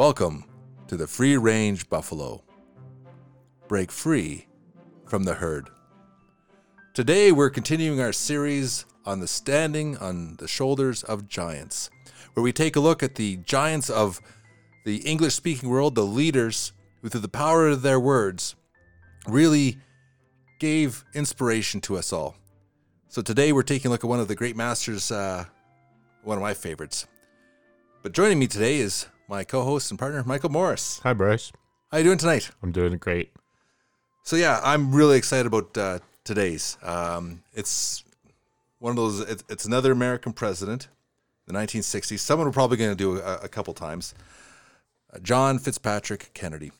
Welcome to the Free Range Buffalo. Break free from the herd. Today, we're continuing our series on the standing on the shoulders of giants, where we take a look at the giants of the English speaking world, the leaders who, through the power of their words, really gave inspiration to us all. So today, we're taking a look at one of the great masters, uh, one of my favorites. But joining me today is my co-host and partner, Michael Morris. Hi, Bryce. How you doing tonight? I'm doing great. So yeah, I'm really excited about uh, today's. Um, it's one of those. It's, it's another American president, the 1960s. Someone we're probably going to do a, a couple times. Uh, John Fitzpatrick Kennedy,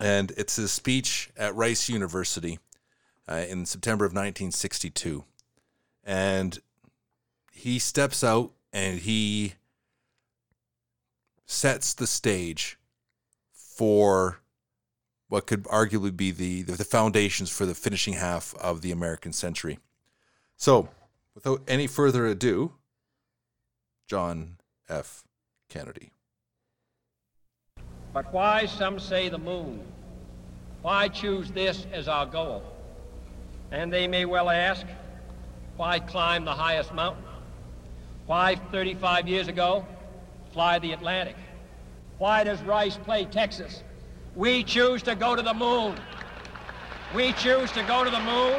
and it's his speech at Rice University uh, in September of 1962, and he steps out and he sets the stage for what could arguably be the, the foundations for the finishing half of the American century. So, without any further ado, John F. Kennedy. But why, some say, the moon? Why choose this as our goal? And they may well ask, why climb the highest mountain? Why, 35 years ago, fly the Atlantic? Why does Rice play Texas? We choose to go to the moon. We choose to go to the moon.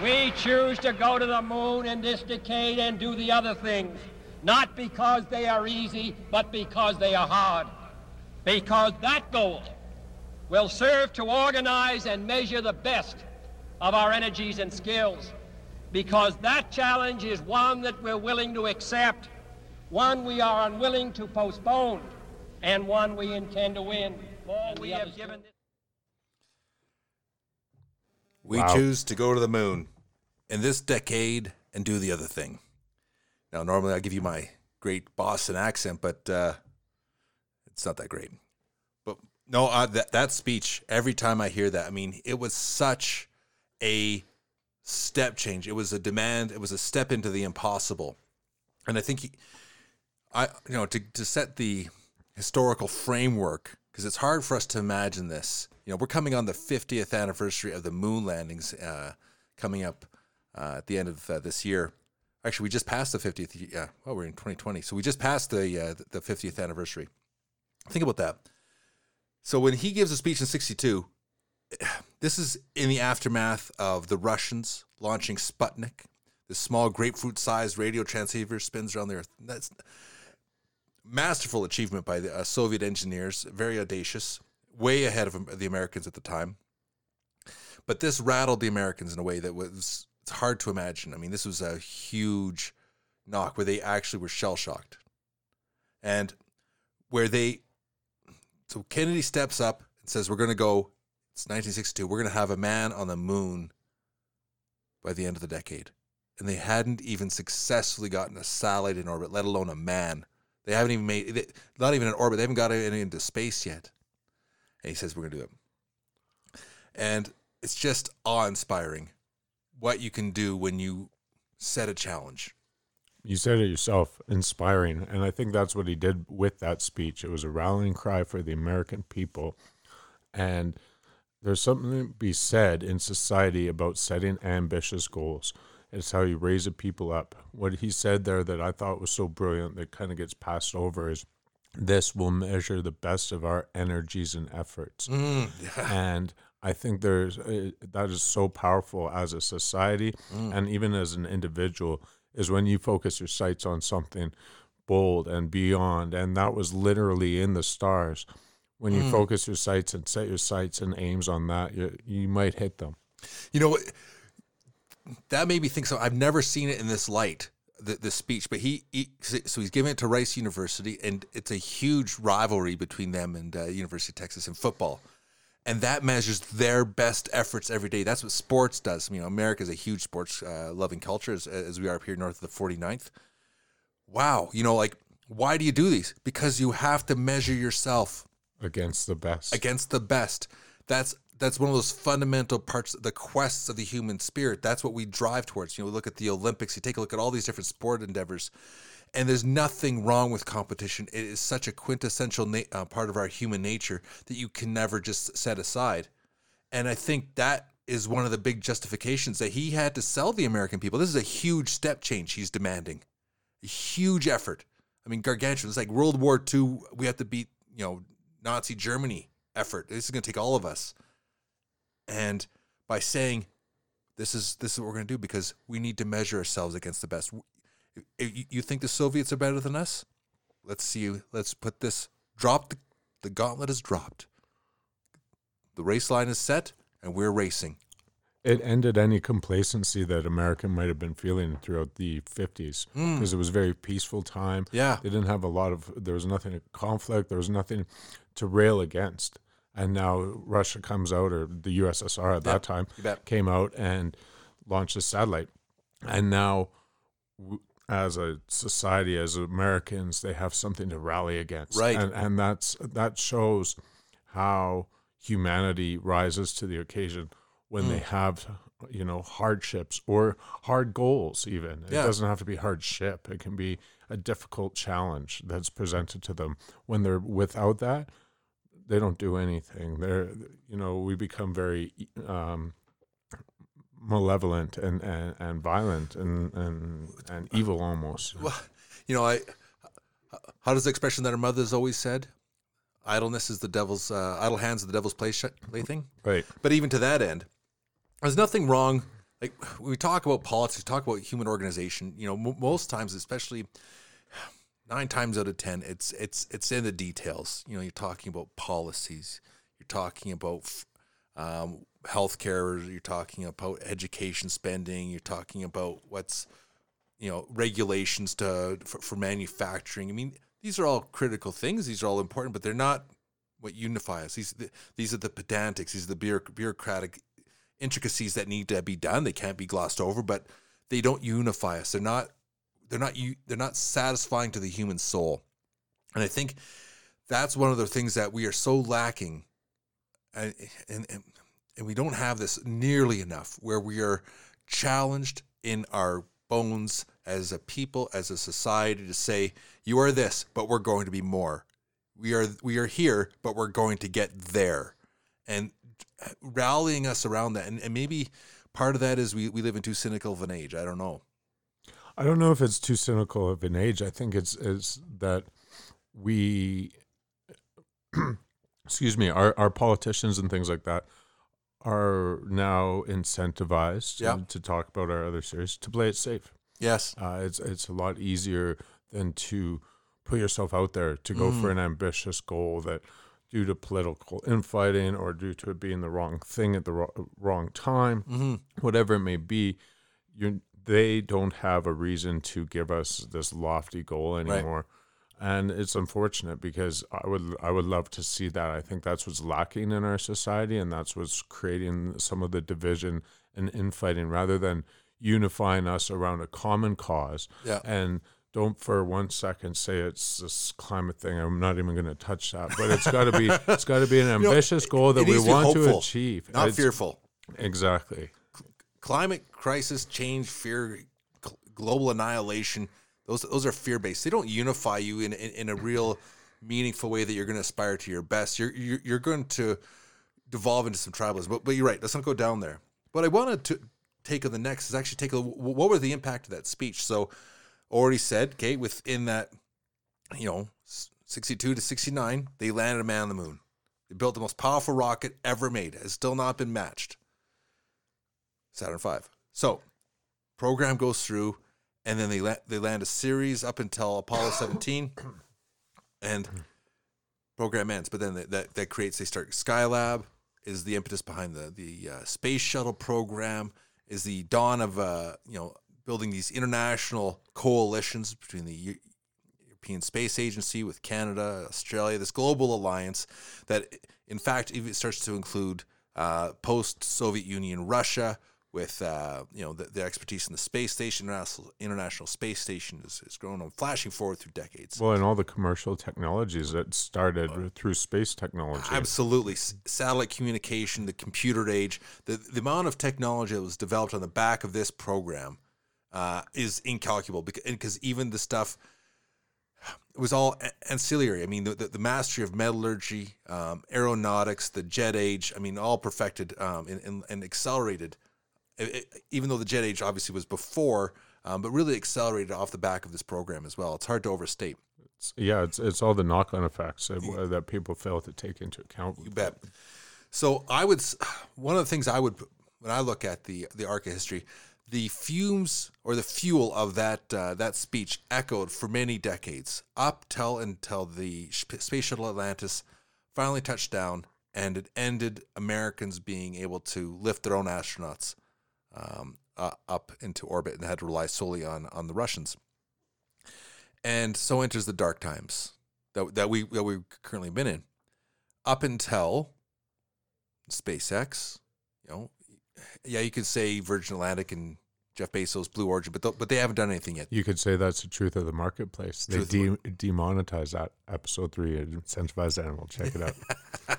We choose to go to the moon in this decade and do the other things, not because they are easy, but because they are hard. Because that goal will serve to organize and measure the best of our energies and skills because that challenge is one that we're willing to accept, one we are unwilling to postpone, and one we intend to win. All we have given this We Wow. choose to go to the moon in this decade and do the other thing. Now, normally I give you my great Boston accent, but uh, it's not that great. But no, uh, that that speech. Every time I hear that, I mean, it was such a step change. It was a demand. It was a step into the impossible, and I think he, I you know to to set the historical framework because it's hard for us to imagine this. You know, we're coming on the 50th anniversary of the moon landings uh, coming up uh, at the end of uh, this year. Actually, we just passed the 50th. Yeah, well, we're in 2020, so we just passed the uh, the 50th anniversary. Think about that. So when he gives a speech in 62, this is in the aftermath of the Russians launching Sputnik. This small grapefruit-sized radio transceiver spins around the Earth. That's masterful achievement by the uh, Soviet engineers, very audacious, way ahead of the Americans at the time. But this rattled the Americans in a way that was it's hard to imagine. I mean, this was a huge knock where they actually were shell shocked, and where they so Kennedy steps up and says, "We're going to go." It's 1962. We're going to have a man on the moon by the end of the decade, and they hadn't even successfully gotten a satellite in orbit, let alone a man. They haven't even made it, not even in orbit. They haven't got it into space yet. And he says, We're going to do it. And it's just awe inspiring what you can do when you set a challenge. You said it yourself, inspiring. And I think that's what he did with that speech. It was a rallying cry for the American people. And there's something to be said in society about setting ambitious goals. It's how you raise the people up. What he said there that I thought was so brilliant that kind of gets passed over is this will measure the best of our energies and efforts. and I think there's uh, that is so powerful as a society and even as an individual is when you focus your sights on something bold and beyond and that was literally in the stars when you focus your sights and set your sights and aims on that you, you might hit them You know? That made me think so. I've never seen it in this light, the, the speech, but he, he, so he's giving it to Rice University, and it's a huge rivalry between them and uh, University of Texas in football. And that measures their best efforts every day. That's what sports does. You know, America is a huge sports uh, loving culture, as, as we are up here north of the 49th. Wow. You know, like, why do you do these? Because you have to measure yourself against the best against the best. That's that's one of those fundamental parts, the quests of the human spirit. That's what we drive towards. You know, we look at the Olympics, you take a look at all these different sport endeavors, and there's nothing wrong with competition. It is such a quintessential na- uh, part of our human nature that you can never just set aside. And I think that is one of the big justifications that he had to sell the American people. This is a huge step change he's demanding, a huge effort. I mean, gargantuan. It's like World War II. We have to beat, you know, Nazi Germany effort. This is going to take all of us. And by saying, this is this is what we're going to do because we need to measure ourselves against the best. You think the Soviets are better than us? Let's see. Let's put this. Drop the, the gauntlet is dropped. The race line is set, and we're racing. It ended any complacency that America might have been feeling throughout the 50s because hmm. it was a very peaceful time. Yeah. They didn't have a lot of, there was nothing to conflict, there was nothing to rail against. And now Russia comes out, or the USSR at that time came out and launched a satellite. And now, as a society, as Americans, they have something to rally against. Right. And, and that's that shows how humanity rises to the occasion when Mm. they have you know hardships or hard goals even it Yeah. doesn't have to be hardship it can be a difficult challenge that's presented to them when they're without that they don't do anything they're you know we become very um malevolent and and, and violent and, and and evil almost Well, you know, I. How does the expression that our mothers always said? Idleness is the devil's uh, idle hands are the devil's play plaything. right But even to that end, there's nothing wrong. Like we talk about politics, we talk about human organization. You know, m- most times, especially nine times out of ten, it's it's it's in the details. You know, you're talking about policies, you're talking about um, healthcare, you're talking about education spending, you're talking about what's you know regulations to for, for manufacturing. I mean, these are all critical things. These are all important, but they're not what unify us. These these are the pedantics. These are the bureaucratic intricacies that need to be done. They can't be glossed over, but they don't unify us. They're not they're not they're not satisfying to the human soul. And I think that's one of the things that we are so lacking, and and, and we don't have this nearly enough where we are challenged in our bones as a people, as a society, to say you are this, but we're going to be more. We are we are here, but we're going to get there, and rallying us around that, and, and maybe part of that is we, we live in too cynical of an age. I don't know. I don't know if it's too cynical of an age. I think it's is that we, excuse me, our our politicians and things like that are now incentivized Yeah. to, to talk about our other series to play it safe. Yes. Uh, it's it's a lot easier than to put yourself out there to go for an ambitious goal that due to political infighting or due to it being the wrong thing at the wrong, wrong time Mm-hmm. whatever it may be, you they don't have a reason to give us this lofty goal anymore. And it's unfortunate because I would I would love to see that. I think that's what's lacking in our society and that's what's creating some of the division and infighting rather than unifying us around a common cause. Yeah. And don't for one second say it's this climate thing. I'm not even going to touch that, but it's got to be it's got to be an know, ambitious goal that we needs to be want to achieve. Not It's- fearful. Exactly. Climate crisis, change, fear, global annihilation. Those those are fear based. They don't unify you in, in in a real meaningful way that you're going to aspire to your best. You're you're, you're going to devolve into some tribalism. But but you're right. Let's not go down there. What I wanted to take on the next is actually take a what was the impact of that speech. So already said, okay, within that, you know, 62 to 69, they landed a man on the moon. They built the most powerful rocket ever made. Has still not been matched. Saturn V. So, program goes through, and then they la- they land a series up until Apollo 17, and program ends. But then that that, that creates they start Skylab is the impetus behind the the uh, space shuttle program is the dawn of uh, you know building these international coalitions between the European Space Agency with Canada, Australia, this global alliance that, in fact, even starts to include uh, post Soviet Union Russia, with uh, you know the, the expertise in the space station, international, international space station is, is growing and flashing forward through decades. Well, and all the commercial technologies that started Uh, through space technology. Absolutely, S- satellite communication, the computer age, the the amount of technology that was developed on the back of this program uh, is incalculable. Because even the stuff it was all ancillary. I mean, the, the, the mastery of metallurgy, um, aeronautics, the jet age. I mean, all perfected um, and, and, and accelerated. It- it- even though the jet age obviously was before, um, but really accelerated off the back of this program as well. It's hard to overstate. It's- yeah, it's it's all the knock-on effects that, that people fail to take into account. You bet. So I would, one of the things I would, when I look at the the arc of history, the fumes or the fuel of that uh, that speech echoed for many decades up till until the space shuttle Atlantis finally touched down, and it ended Americans being able to lift their own astronauts um, uh, up into orbit and had to rely solely on on the Russians. And so enters the dark times that that we that we've currently been in, up until SpaceX. You know, yeah, you could say Virgin Atlantic and Jeff Bezos, Blue Origin, but th- but they haven't done anything yet. You could say that's the truth of the marketplace. They de- of demonetized that episode three, and incentivized animal. Check it out.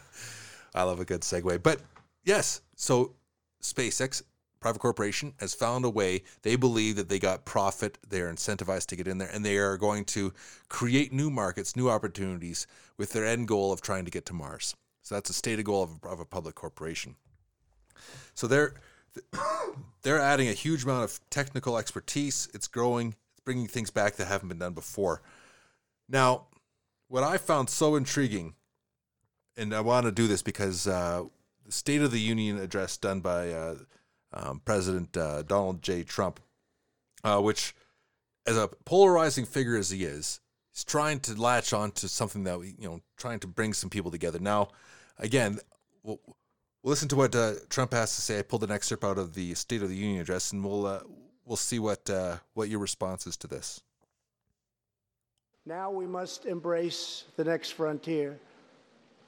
I love a good segue. But yes, so SpaceX, private corporation, has found a way. They believe that they got profit. They are incentivized to get in there, and they are going to create new markets, new opportunities with their end goal of trying to get to Mars. So that's a stated goal of a, of a public corporation. So they're they're adding a huge amount of technical expertise. It's growing. It's bringing things back that haven't been done before. Now, what I found so intriguing and I want to do this because uh, the State of the Union address done by uh, um, President uh, Donald J. Trump, uh, which, as a polarizing figure as he is, he's trying to latch on to something that we, you know, trying to bring some people together. Now, again, we'll, we'll listen to what uh, Trump has to say. I pulled an excerpt out of the State of the Union address, and we'll uh, we'll see what uh, what your response is to this. Now we must embrace the next frontier,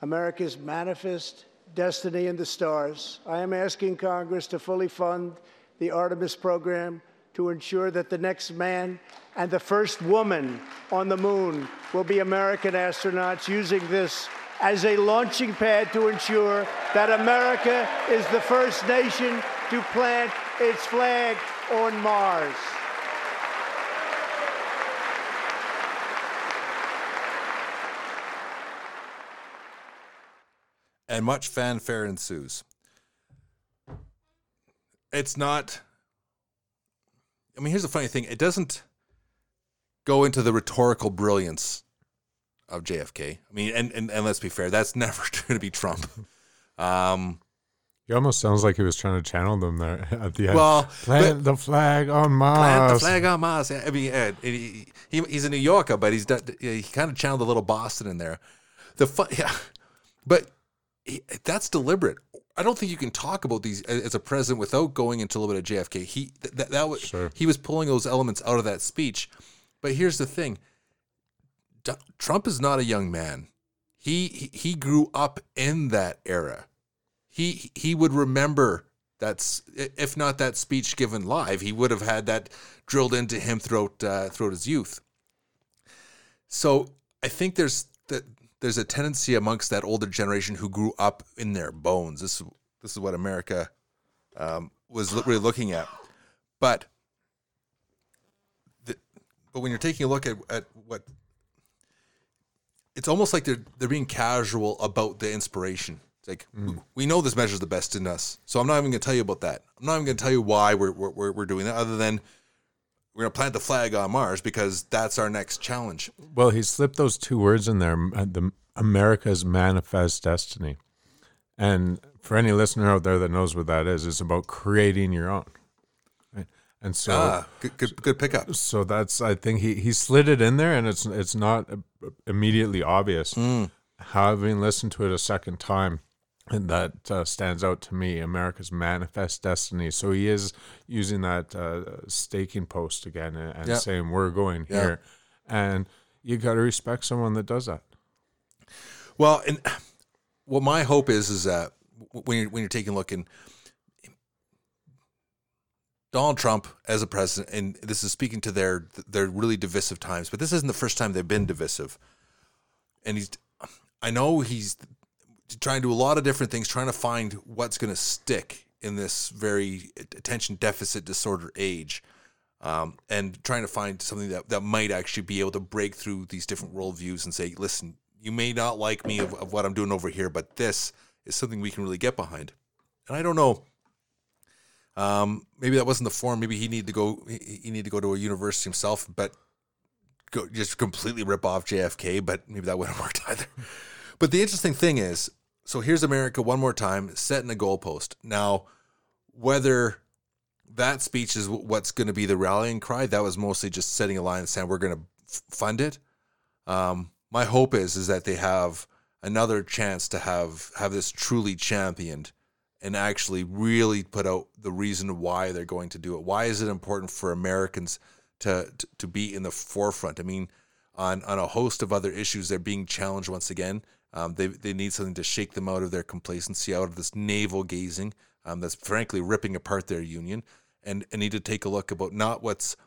America's manifest destiny in the stars. I am asking Congress to fully fund the Artemis program to ensure that the next man and the first woman on the moon will be American astronauts using this as a launching pad to ensure that America is the first nation to plant its flag on Mars. and much fanfare ensues. It's not. I mean, here's the funny thing: it doesn't go into the rhetorical brilliance of JFK. I mean, and and, and let's be fair, that's never going to be Trump. Um, He almost sounds like he was trying to channel them there at the end. Well, plant the flag on Mars. plant the flag on Mars. I mean, he, he, he's a New Yorker, but he's done, he kind of channeled a little Boston in there. The fun, yeah, but he, that's deliberate. I don't think you can talk about these as a president without going into a little bit of JFK. He that, that was Sure. he was pulling those elements out of that speech. But here's the thing: Trump is not a young man. He he, grew up in that era. He he would remember that's if not that speech given live, he would have had that drilled into him throughout uh, throughout his youth. So I think there's that there's a tendency amongst that older generation who grew up in their bones. This this is what America um, was really looking at, but but when you're taking a look at, at what it's almost like they're they're being casual about the inspiration. It's like Mm. we know this measures the best in us, so I'm not even going to tell you about that. I'm not even going to tell you why we're, we're we're doing that, other than we're going to plant the flag on Mars because that's our next challenge. Well, he slipped those two words in there, uh, the America's manifest destiny. And for any listener out there that knows what that is, it's about creating your own. And so ah, good, good good pickup. so that's I think he he slid it in there and it's it's not immediately obvious. Having listened to it a second time, and that uh, stands out to me. America's manifest destiny. So he is using that uh, staking post again and, and Yeah. saying we're going Yeah. here, and you got to respect someone that does that. Well, and what my hope is is that when you're when you're taking a look and Donald Trump as a president, and this is speaking to their their really divisive times, but this isn't the first time they've been divisive. And he's, I know he's trying to do a lot of different things, trying to find what's going to stick in this very attention deficit disorder age, um, and trying to find something that, that might actually be able to break through these different worldviews and say, listen, you may not like me of, of what I'm doing over here, but this is something we can really get behind. And I don't know. Um, maybe that wasn't the form. Maybe he needed to go. He, he needed to go to a university himself, but go just completely rip off JFK. But maybe that wouldn't work either. But the interesting thing is, so here's America one more time, setting a goalpost. Now, whether that speech is what's going to be the rallying cry, that was mostly just setting a line and saying we're going to f- fund it. Um, my hope is is that they have another chance to have have this truly championed and actually really put out the reason why they're going to do it. Why is it important for Americans to to, to be in the forefront? I mean, on on a host of other issues, they're being challenged once again. Um, they they need something to shake them out of their complacency, out of this navel gazing um, that's frankly ripping apart their union, and, and need to take a look about not what's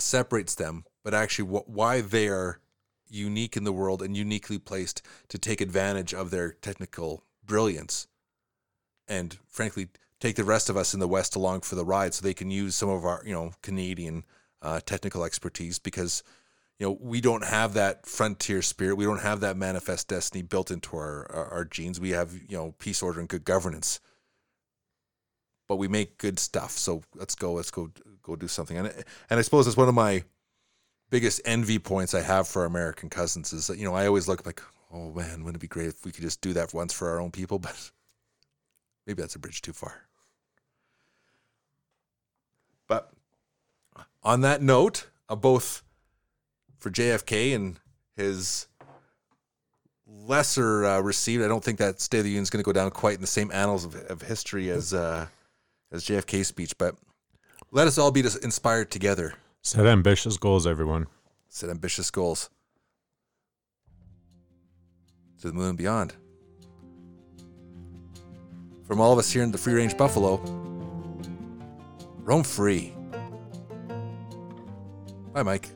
separates them, but actually what, why they are unique in the world and uniquely placed to take advantage of their technical brilliance and frankly take the rest of us in the west along for the ride so they can use some of our you know canadian uh, technical expertise because you know we don't have that frontier spirit. We don't have that manifest destiny built into our, our, our genes. We have you know peace order and good governance. But we make good stuff. So let's go let's go go do something. And and i suppose it's one of my biggest envy points I have for American cousins is that you know I always look like, oh man, wouldn't it be great if we could just do that once for our own people? But maybe that's a bridge too far. But on that note, uh, both for JFK and his lesser uh, received, I don't think that State of the Union is going to go down quite in the same annals of, of history as uh, as JFK's speech. But let us all be inspired together Set ambitious goals, everyone. Set ambitious goals. To the moon and beyond. From all of us here in the Free Range Buffalo, roam free. Bye, Mike.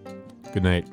Good night.